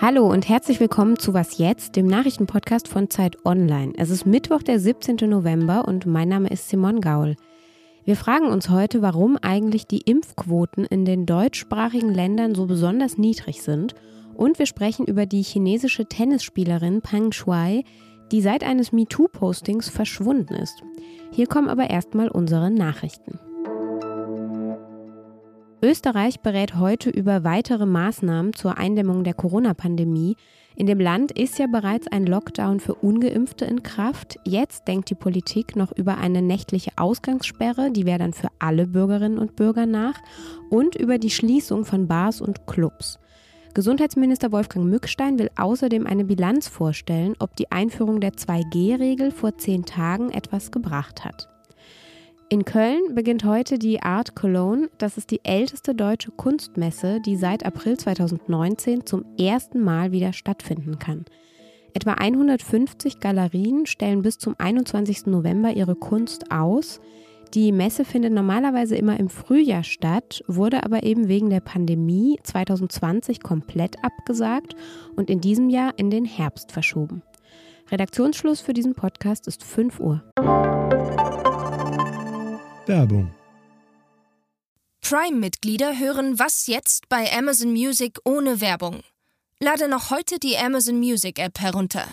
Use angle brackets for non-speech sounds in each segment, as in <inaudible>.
Hallo und herzlich willkommen zu Was jetzt, dem Nachrichtenpodcast von Zeit Online. Es ist Mittwoch, der 17. November und mein Name ist Simon Gaul. Wir fragen uns heute, warum eigentlich die Impfquoten in den deutschsprachigen Ländern so besonders niedrig sind und wir sprechen über die chinesische Tennisspielerin Peng Shuai, die seit eines MeToo-Postings verschwunden ist. Hier kommen aber erstmal unsere Nachrichten. Österreich berät heute über weitere Maßnahmen zur Eindämmung der Corona-Pandemie. In dem Land ist ja bereits ein Lockdown für ungeimpfte in Kraft. Jetzt denkt die Politik noch über eine nächtliche Ausgangssperre, die wäre dann für alle Bürgerinnen und Bürger nach, und über die Schließung von Bars und Clubs. Gesundheitsminister Wolfgang Mückstein will außerdem eine Bilanz vorstellen, ob die Einführung der 2G-Regel vor zehn Tagen etwas gebracht hat. In Köln beginnt heute die Art Cologne. Das ist die älteste deutsche Kunstmesse, die seit April 2019 zum ersten Mal wieder stattfinden kann. Etwa 150 Galerien stellen bis zum 21. November ihre Kunst aus. Die Messe findet normalerweise immer im Frühjahr statt, wurde aber eben wegen der Pandemie 2020 komplett abgesagt und in diesem Jahr in den Herbst verschoben. Redaktionsschluss für diesen Podcast ist 5 Uhr. Werbung. Prime-Mitglieder hören Was jetzt bei Amazon Music ohne Werbung. Lade noch heute die Amazon Music App herunter.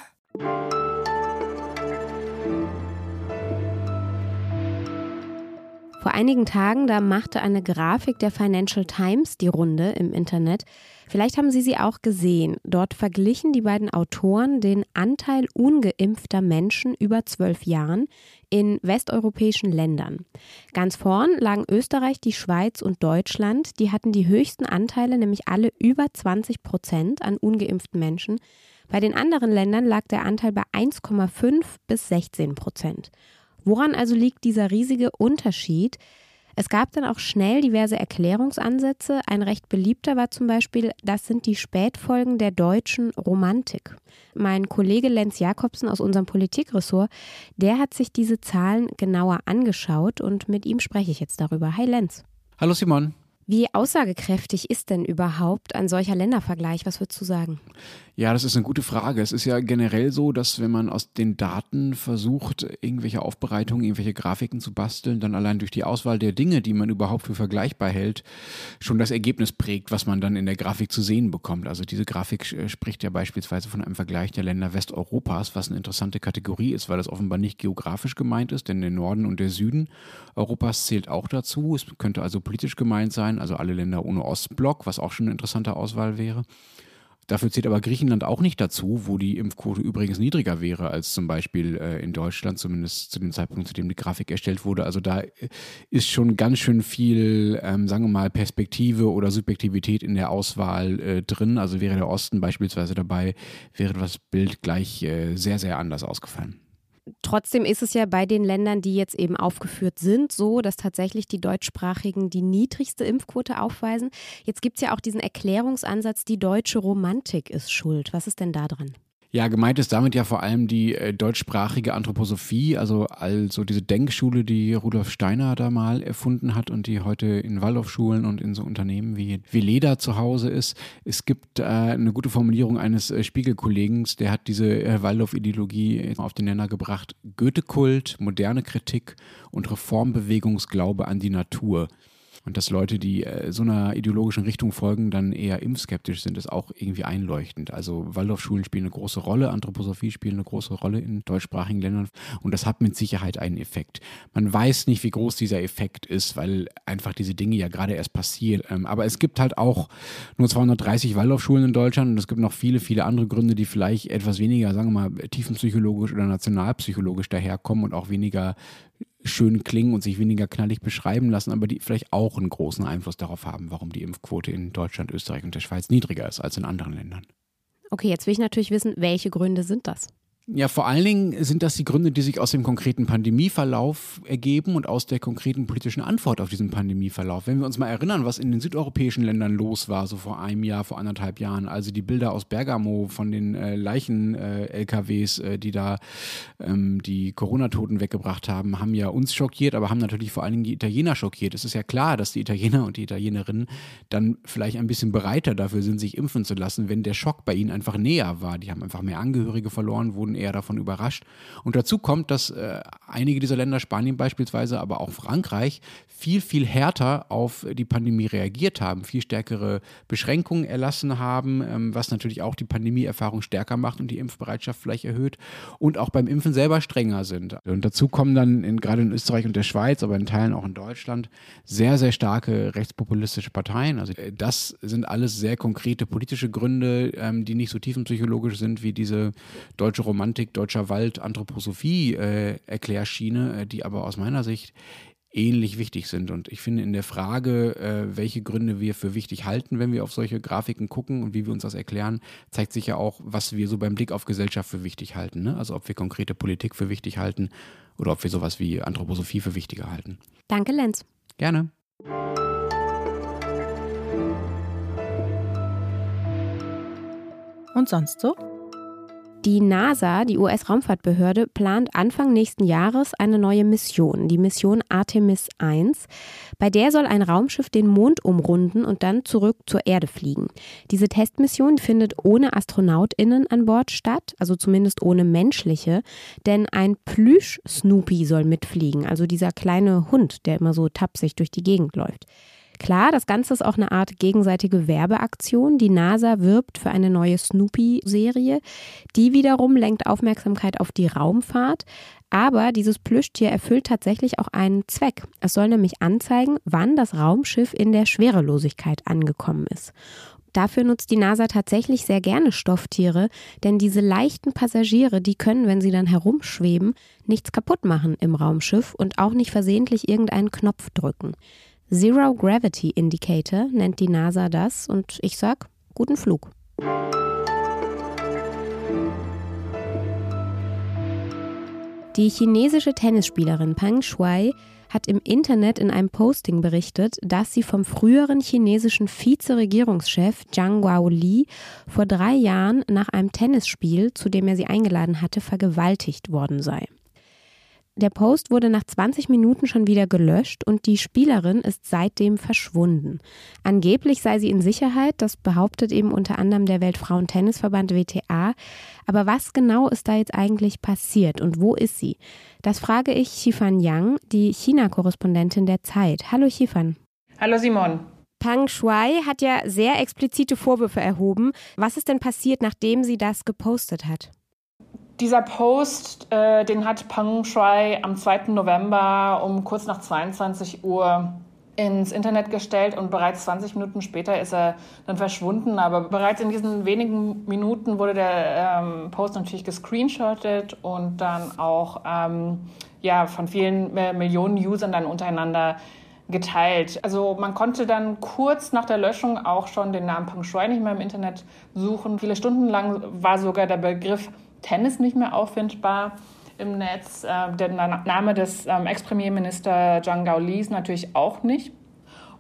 Vor einigen Tagen, da machte eine Grafik der Financial Times die Runde im Internet. Vielleicht haben Sie sie auch gesehen. Dort verglichen die beiden Autoren den Anteil ungeimpfter Menschen über zwölf Jahren in westeuropäischen Ländern. Ganz vorn lagen Österreich, die Schweiz und Deutschland. Die hatten die höchsten Anteile, nämlich alle über 20 Prozent an ungeimpften Menschen. Bei den anderen Ländern lag der Anteil bei 1,5 bis 16 Prozent. Woran also liegt dieser riesige Unterschied? Es gab dann auch schnell diverse Erklärungsansätze. Ein recht beliebter war zum Beispiel, das sind die Spätfolgen der deutschen Romantik. Mein Kollege Lenz Jakobsen aus unserem Politikressort, der hat sich diese Zahlen genauer angeschaut und mit ihm spreche ich jetzt darüber. Hi Lenz. Hallo Simon. Wie aussagekräftig ist denn überhaupt ein solcher Ländervergleich? Was würdest du sagen? Ja, das ist eine gute Frage. Es ist ja generell so, dass wenn man aus den Daten versucht, irgendwelche Aufbereitungen, irgendwelche Grafiken zu basteln, dann allein durch die Auswahl der Dinge, die man überhaupt für vergleichbar hält, schon das Ergebnis prägt, was man dann in der Grafik zu sehen bekommt. Also diese Grafik äh, spricht ja beispielsweise von einem Vergleich der Länder Westeuropas, was eine interessante Kategorie ist, weil das offenbar nicht geografisch gemeint ist, denn der Norden und der Süden Europas zählt auch dazu. Es könnte also politisch gemeint sein, also alle Länder ohne Ostblock, was auch schon eine interessante Auswahl wäre. Dafür zählt aber Griechenland auch nicht dazu, wo die Impfquote übrigens niedriger wäre als zum Beispiel äh, in Deutschland, zumindest zu dem Zeitpunkt, zu dem die Grafik erstellt wurde. Also da äh, ist schon ganz schön viel, ähm, sagen wir mal, Perspektive oder Subjektivität in der Auswahl äh, drin. Also wäre der Osten beispielsweise dabei, wäre das Bild gleich äh, sehr, sehr anders ausgefallen. Trotzdem ist es ja bei den Ländern, die jetzt eben aufgeführt sind, so, dass tatsächlich die deutschsprachigen die niedrigste Impfquote aufweisen. Jetzt gibt es ja auch diesen Erklärungsansatz, die deutsche Romantik ist schuld. Was ist denn da dran? Ja, gemeint ist damit ja vor allem die äh, deutschsprachige Anthroposophie, also also diese Denkschule, die Rudolf Steiner da mal erfunden hat und die heute in Waldorfschulen und in so Unternehmen wie Veleda zu Hause ist. Es gibt äh, eine gute Formulierung eines äh, Spiegelkollegen, der hat diese äh, Waldorf-Ideologie auf den Nenner gebracht. Goethe-Kult, moderne Kritik und Reformbewegungsglaube an die Natur. Und dass Leute, die äh, so einer ideologischen Richtung folgen, dann eher impfskeptisch sind, ist auch irgendwie einleuchtend. Also Waldorfschulen spielen eine große Rolle, Anthroposophie spielt eine große Rolle in deutschsprachigen Ländern und das hat mit Sicherheit einen Effekt. Man weiß nicht, wie groß dieser Effekt ist, weil einfach diese Dinge ja gerade erst passieren. Ähm, aber es gibt halt auch nur 230 Waldorfschulen in Deutschland und es gibt noch viele, viele andere Gründe, die vielleicht etwas weniger, sagen wir mal, tiefenpsychologisch oder nationalpsychologisch daherkommen und auch weniger schön klingen und sich weniger knallig beschreiben lassen, aber die vielleicht auch einen großen Einfluss darauf haben, warum die Impfquote in Deutschland, Österreich und der Schweiz niedriger ist als in anderen Ländern. Okay, jetzt will ich natürlich wissen, welche Gründe sind das? Ja, vor allen Dingen sind das die Gründe, die sich aus dem konkreten Pandemieverlauf ergeben und aus der konkreten politischen Antwort auf diesen Pandemieverlauf. Wenn wir uns mal erinnern, was in den südeuropäischen Ländern los war, so vor einem Jahr, vor anderthalb Jahren, also die Bilder aus Bergamo von den äh, Leichen-LKWs, äh, äh, die da ähm, die Corona-Toten weggebracht haben, haben ja uns schockiert, aber haben natürlich vor allen Dingen die Italiener schockiert. Es ist ja klar, dass die Italiener und die Italienerinnen dann vielleicht ein bisschen bereiter dafür sind, sich impfen zu lassen, wenn der Schock bei ihnen einfach näher war. Die haben einfach mehr Angehörige verloren, wurden eher davon überrascht. Und dazu kommt, dass äh, einige dieser Länder, Spanien beispielsweise, aber auch Frankreich, viel, viel härter auf die Pandemie reagiert haben, viel stärkere Beschränkungen erlassen haben, ähm, was natürlich auch die Pandemieerfahrung stärker macht und die Impfbereitschaft vielleicht erhöht und auch beim Impfen selber strenger sind. Und dazu kommen dann in, gerade in Österreich und der Schweiz, aber in Teilen auch in Deutschland, sehr, sehr starke rechtspopulistische Parteien. Also äh, das sind alles sehr konkrete politische Gründe, ähm, die nicht so tiefenpsychologisch sind wie diese deutsche Romantik Romantik, Deutscher Wald, Anthroposophie äh, Erklärschiene, äh, die aber aus meiner Sicht ähnlich wichtig sind. Und ich finde in der Frage, äh, welche Gründe wir für wichtig halten, wenn wir auf solche Grafiken gucken und wie wir uns das erklären, zeigt sich ja auch, was wir so beim Blick auf Gesellschaft für wichtig halten. Ne? Also ob wir konkrete Politik für wichtig halten oder ob wir sowas wie Anthroposophie für wichtiger halten. Danke, Lenz. Gerne. Und sonst so? Die NASA, die US-Raumfahrtbehörde, plant Anfang nächsten Jahres eine neue Mission, die Mission Artemis 1. Bei der soll ein Raumschiff den Mond umrunden und dann zurück zur Erde fliegen. Diese Testmission findet ohne AstronautInnen an Bord statt, also zumindest ohne menschliche, denn ein Plüsch-Snoopy soll mitfliegen, also dieser kleine Hund, der immer so tapsig durch die Gegend läuft. Klar, das Ganze ist auch eine Art gegenseitige Werbeaktion. Die NASA wirbt für eine neue Snoopy-Serie. Die wiederum lenkt Aufmerksamkeit auf die Raumfahrt. Aber dieses Plüschtier erfüllt tatsächlich auch einen Zweck. Es soll nämlich anzeigen, wann das Raumschiff in der Schwerelosigkeit angekommen ist. Dafür nutzt die NASA tatsächlich sehr gerne Stofftiere, denn diese leichten Passagiere, die können, wenn sie dann herumschweben, nichts kaputt machen im Raumschiff und auch nicht versehentlich irgendeinen Knopf drücken. Zero Gravity Indicator nennt die NASA das und ich sag, guten Flug. Die chinesische Tennisspielerin Peng Shuai hat im Internet in einem Posting berichtet, dass sie vom früheren chinesischen Vizeregierungschef Zhang Guaoli vor drei Jahren nach einem Tennisspiel, zu dem er sie eingeladen hatte, vergewaltigt worden sei. Der Post wurde nach 20 Minuten schon wieder gelöscht und die Spielerin ist seitdem verschwunden. Angeblich sei sie in Sicherheit, das behauptet eben unter anderem der Weltfrauentennisverband WTA. Aber was genau ist da jetzt eigentlich passiert und wo ist sie? Das frage ich Xifan Yang, die China-Korrespondentin der Zeit. Hallo Xifan. Hallo Simon. Pang Shuai hat ja sehr explizite Vorwürfe erhoben. Was ist denn passiert, nachdem sie das gepostet hat? Dieser Post, äh, den hat Peng Shui am 2. November um kurz nach 22 Uhr ins Internet gestellt und bereits 20 Minuten später ist er dann verschwunden. Aber bereits in diesen wenigen Minuten wurde der ähm, Post natürlich gescreenshottet und dann auch ähm, ja, von vielen äh, Millionen Usern dann untereinander geteilt. Also man konnte dann kurz nach der Löschung auch schon den Namen Peng Shui nicht mehr im Internet suchen. Viele Stunden lang war sogar der Begriff Tennis nicht mehr auffindbar im Netz. Äh, der Name des ähm, Ex-Premierminister Zhang Gaoli ist natürlich auch nicht.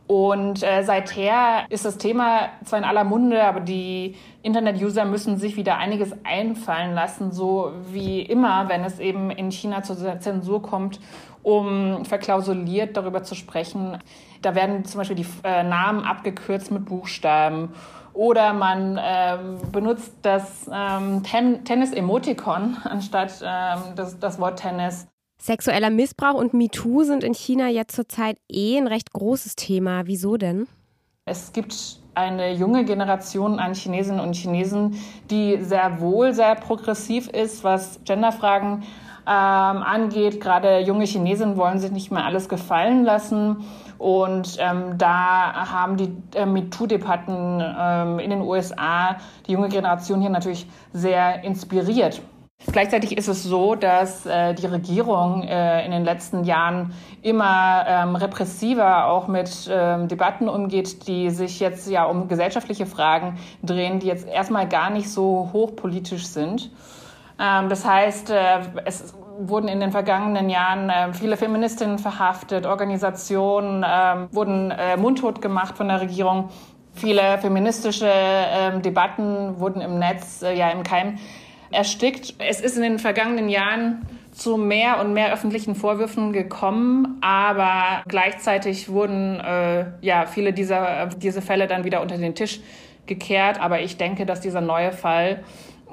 Und äh, seither ist das Thema zwar in aller Munde, aber die Internet-User müssen sich wieder einiges einfallen lassen, so wie immer, wenn es eben in China zur Zensur kommt, um verklausuliert darüber zu sprechen. Da werden zum Beispiel die äh, Namen abgekürzt mit Buchstaben oder man ähm, benutzt das ähm, Ten Tennis-Emoticon <laughs> anstatt ähm, das, das Wort Tennis. Sexueller Missbrauch und MeToo sind in China jetzt zurzeit eh ein recht großes Thema. Wieso denn? Es gibt eine junge Generation an Chinesinnen und Chinesen, die sehr wohl sehr progressiv ist, was Genderfragen ähm, angeht. Gerade junge Chinesinnen wollen sich nicht mehr alles gefallen lassen und ähm, da haben die äh, MeToo-Debatten ähm, in den USA die junge Generation hier natürlich sehr inspiriert. Gleichzeitig ist es so, dass äh, die Regierung äh, in den letzten Jahren immer ähm, repressiver auch mit ähm, Debatten umgeht, die sich jetzt ja um gesellschaftliche Fragen drehen, die jetzt erstmal gar nicht so hochpolitisch sind. Ähm, das heißt, äh, es wurden in den vergangenen Jahren äh, viele Feministinnen verhaftet, Organisationen äh, wurden äh, mundtot gemacht von der Regierung. Viele feministische ähm, Debatten wurden im Netz ja im Keim erstickt. Es ist in den vergangenen Jahren zu mehr und mehr öffentlichen Vorwürfen gekommen, aber gleichzeitig wurden äh, ja viele dieser diese Fälle dann wieder unter den Tisch gekehrt. Aber ich denke, dass dieser neue Fall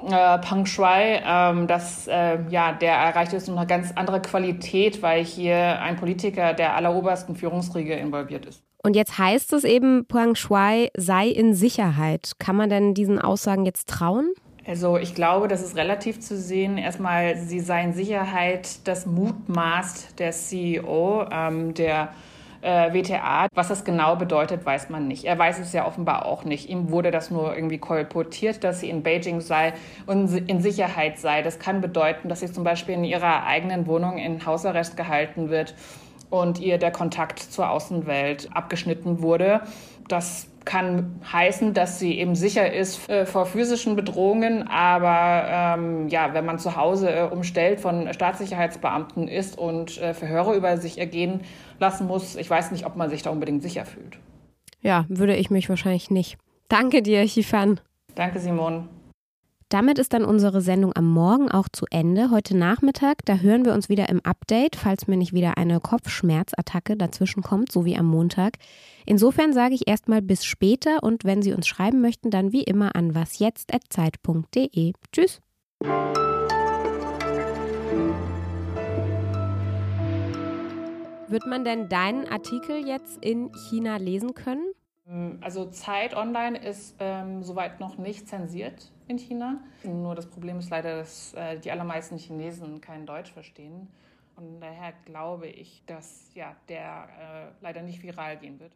äh, Peng Shui, ähm, das, äh, ja, der erreicht jetzt eine ganz andere Qualität, weil hier ein Politiker der allerobersten Führungsriege involviert ist. Und jetzt heißt es eben, Peng Shui sei in Sicherheit. Kann man denn diesen Aussagen jetzt trauen? Also ich glaube, das ist relativ zu sehen. Erstmal, sie sei in Sicherheit, das mutmaßt der CEO, ähm, der äh, WTA. Was das genau bedeutet, weiß man nicht. Er weiß es ja offenbar auch nicht. Ihm wurde das nur irgendwie kolportiert, dass sie in Beijing sei und in Sicherheit sei. Das kann bedeuten, dass sie zum Beispiel in ihrer eigenen Wohnung in Hausarrest gehalten wird und ihr der Kontakt zur Außenwelt abgeschnitten wurde. Das kann heißen, dass sie eben sicher ist äh, vor physischen Bedrohungen, aber ähm, ja, wenn man zu Hause äh, umstellt von Staatssicherheitsbeamten ist und äh, Verhöre über sich ergehen lassen muss, ich weiß nicht, ob man sich da unbedingt sicher fühlt. Ja, würde ich mich wahrscheinlich nicht. Danke dir, Chifan. Danke, Simon. Damit ist dann unsere Sendung am Morgen auch zu Ende. Heute Nachmittag, da hören wir uns wieder im Update, falls mir nicht wieder eine Kopfschmerzattacke dazwischen kommt, so wie am Montag. Insofern sage ich erstmal bis später und wenn Sie uns schreiben möchten, dann wie immer an wasjetzt.zeit.de. Tschüss. Wird man denn deinen Artikel jetzt in China lesen können? Also Zeit Online ist ähm, soweit noch nicht zensiert in China. Nur das Problem ist leider, dass äh, die allermeisten Chinesen kein Deutsch verstehen. Und daher glaube ich, dass ja, der äh, leider nicht viral gehen wird.